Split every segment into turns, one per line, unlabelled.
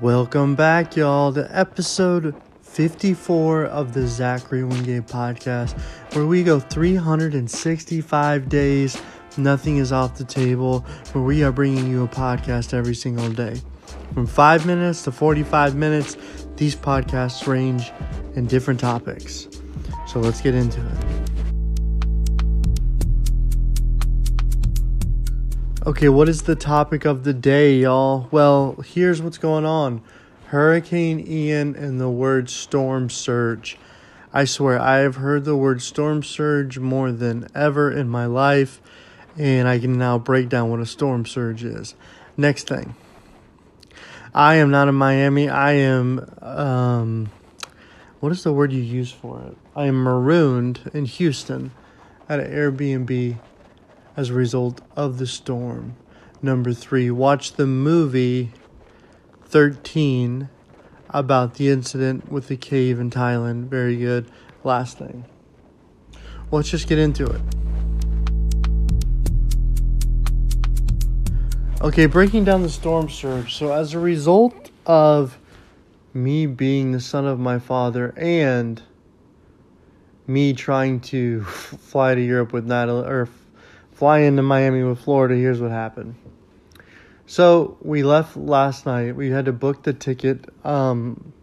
Welcome back, y'all, to episode 54 of the Zachary Wingate podcast, where we go 365 days. Nothing is off the table, where we are bringing you a podcast every single day. From 5 minutes to 45 minutes, these podcasts range in different topics. So let's get into it. Okay, what is the topic of the day, y'all? Well, here's what's going on Hurricane Ian and the word storm surge. I swear, I have heard the word storm surge more than ever in my life, and I can now break down what a storm surge is. Next thing. I am not in Miami. I am, um, what is the word you use for it? I am marooned in Houston at an Airbnb as a result of the storm. Number three, watch the movie 13 about the incident with the cave in Thailand. Very good. Last thing. Let's just get into it. Okay, breaking down the storm surge. So, as a result of me being the son of my father and me trying to fly to Europe with Natalie, or fly into Miami with Florida, here's what happened. So we left last night. We had to book the ticket. Um,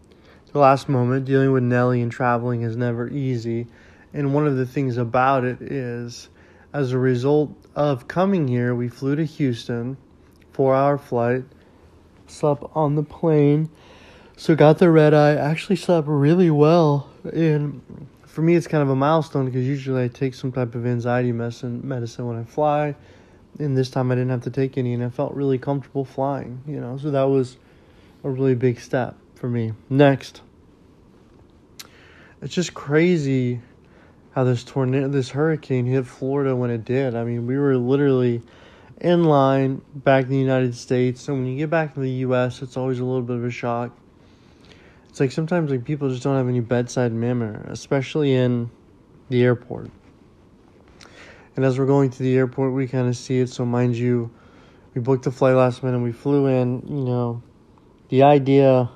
the last moment, dealing with Nelly and traveling is never easy. And one of the things about it is, as a result of coming here, we flew to Houston, four hour flight, slept on the plane, so got the red eye. Actually slept really well, and for me, it's kind of a milestone because usually I take some type of anxiety medicine medicine when I fly, and this time I didn't have to take any, and I felt really comfortable flying. You know, so that was a really big step for me. Next, it's just crazy how this tornado, this hurricane hit Florida when it did. I mean, we were literally in line back in the United States. and when you get back to the U.S., it's always a little bit of a shock. It's like sometimes like people just don't have any bedside manner, especially in the airport. And as we're going to the airport, we kind of see it. So mind you, we booked the flight last minute. We flew in. You know, the idea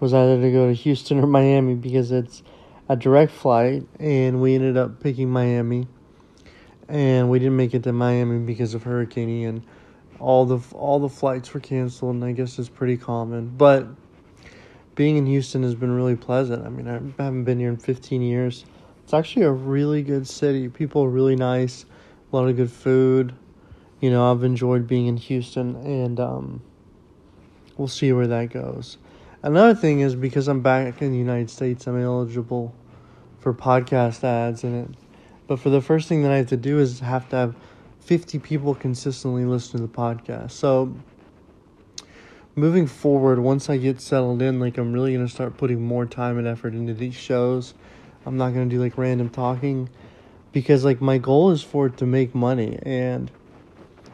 was either to go to Houston or Miami because it's a direct flight, and we ended up picking Miami and we didn't make it to Miami because of Hurricane Ian. All the all the flights were canceled, and I guess it's pretty common. But being in Houston has been really pleasant. I mean, I haven't been here in 15 years. It's actually a really good city. People are really nice. A lot of good food. You know, I've enjoyed being in Houston, and um, we'll see where that goes. Another thing is because I'm back in the United States, I'm eligible for podcast ads, and it but for the first thing that I have to do is have to have 50 people consistently listen to the podcast. So moving forward, once I get settled in, like I'm really to start putting more time and effort into these shows. I'm not to do like random talking because like my goal is for it to make money and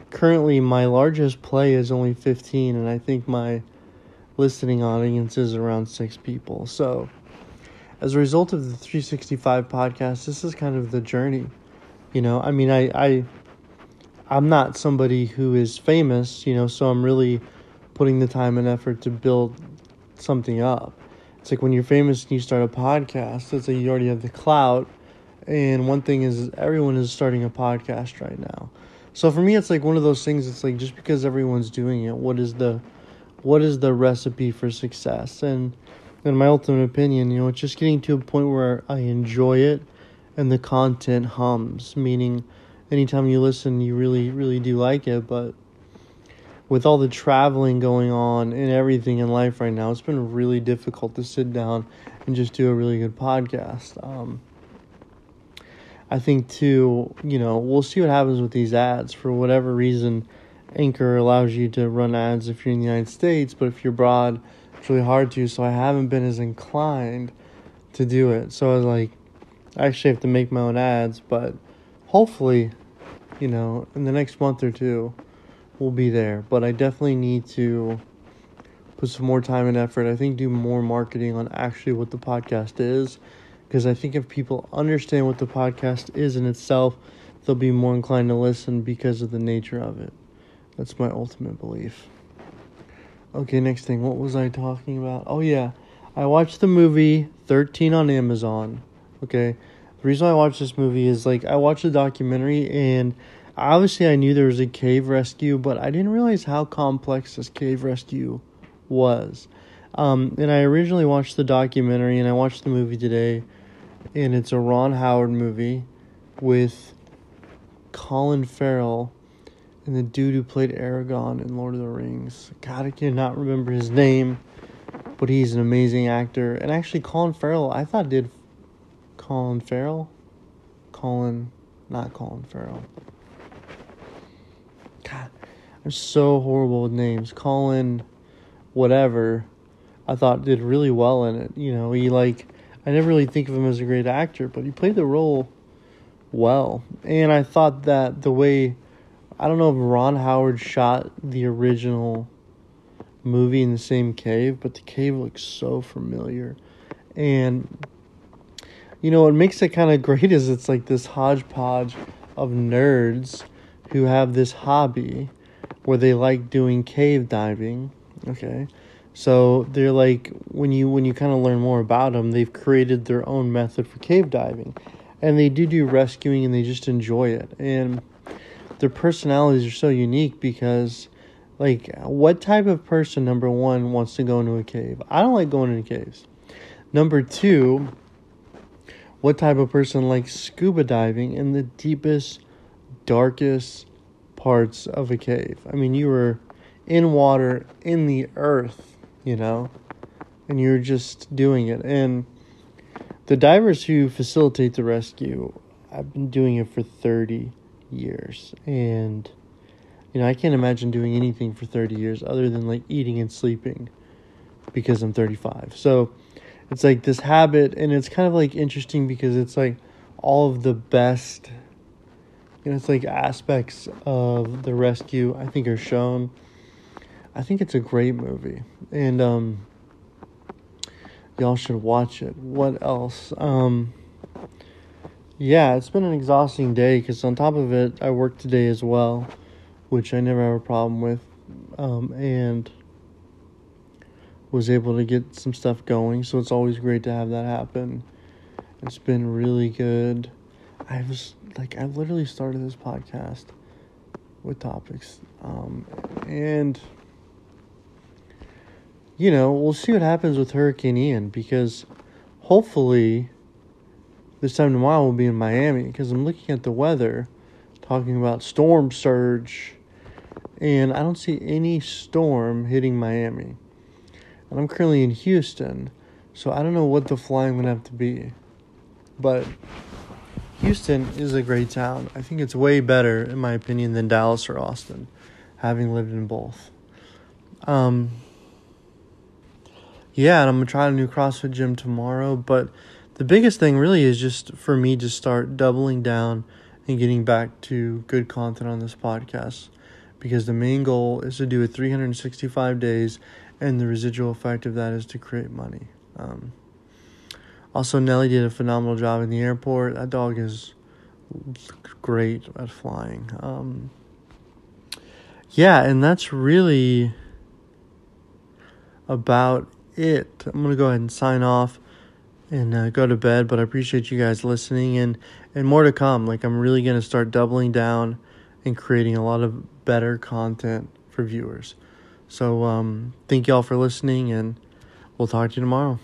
currently my largest play is only 15 and I think my listening audience is around 6 people. So as a result of the 365 podcast, this is kind of the journey. You know, I mean, I, I, I'm not somebody who is famous, you know, so I'm really putting the time and effort to build something up. It's like when you're famous and you start a podcast, it's like you already have the clout. And one thing is, everyone is starting a podcast right now. So for me, it's like one of those things. It's like just because everyone's doing it, what is the, what is the recipe for success? And in my ultimate opinion, you know, it's just getting to a point where I enjoy it and the content hums, meaning anytime you listen, you really, really do like it. But with all the traveling going on and everything in life right now, it's been really difficult to sit down and just do a really good podcast. Um, I think, too, you know, we'll see what happens with these ads. For whatever reason, Anchor allows you to run ads if you're in the United States, but if you're abroad, it's really hard to, so I haven't been as inclined to do it. So I was like, I actually have to make my own ads, but hopefully, you know, in the next month or two, we'll be there. But I definitely need to put some more time and effort. I think do more marketing on actually what the podcast is. Because I think if people understand what the podcast is in itself, they'll be more inclined to listen because of the nature of it. That's my ultimate belief. Okay, next thing. What was I talking about? Oh, yeah. I watched the movie 13 on Amazon. Okay. The reason I watched this movie is like I watched the documentary and obviously I knew there was a cave rescue, but I didn't realize how complex this cave rescue was. Um, and I originally watched the documentary and I watched the movie today, and it's a Ron Howard movie with Colin Farrell and the dude who played Aragorn in Lord of the Rings. God, I cannot remember his name, but he's an amazing actor. And actually, Colin Farrell, I thought did Colin Farrell, Colin, not Colin Farrell. So horrible with names. Colin, whatever. I thought did really well in it. You know, he like I never really think of him as a great actor, but he played the role well. And I thought that the way I don't know if Ron Howard shot the original movie in the same cave, but the cave looks so familiar. And you know what makes it kind of great is it's like this hodgepodge of nerds who have this hobby where they like doing cave diving, okay? So they're like when you when you kind of learn more about them, they've created their own method for cave diving, and they do do rescuing and they just enjoy it. And their personalities are so unique because, like, what type of person number one wants to go into a cave? I don't like going into caves. Number two, what type of person likes scuba diving in the deepest, darkest parts of a cave? I mean, you were in water in the earth you know, and you're just doing it. And the divers who facilitate the rescue, I've been doing it for 30 years. And, you know, I can't imagine doing anything for 30 years other than like eating and sleeping because I'm 35. So it's like this habit, and it's kind of like interesting because it's like all of the best, know, it's like aspects of the rescue I think are shown I think it's a great movie, and um, y'all should watch it. What else? Um, yeah, it's been an exhausting day because on top of it, I worked today as well, which I never have a problem with, um, and was able to get some stuff going. So it's always great to have that happen. It's been really good. I was like, I literally started this podcast with topics, um, and you know, we'll see what happens with Hurricane Ian because hopefully this time tomorrow we'll be in Miami because I'm looking at the weather, talking about storm surge, and I don't see any storm hitting Miami. And I'm currently in Houston, so I don't know what the flying would have to be. But Houston is a great town. I think it's way better, in my opinion, than Dallas or Austin, having lived in both. Um, yeah, and I'm gonna try a new CrossFit gym tomorrow. But the biggest thing really is just for me to start doubling down and getting back to good content on this podcast because the main goal is to do it 365 days, and the residual effect of that is to create money. Um, also, Nelly did a phenomenal job in the airport. That dog is great at flying. Um, yeah, and that's really about it. I'm gonna go ahead and sign off and uh, go to bed. But I appreciate you guys listening and and more to come. Like I'm really gonna start doubling down and creating a lot of better content for viewers. So um, thank y'all for listening, and we'll talk to you tomorrow.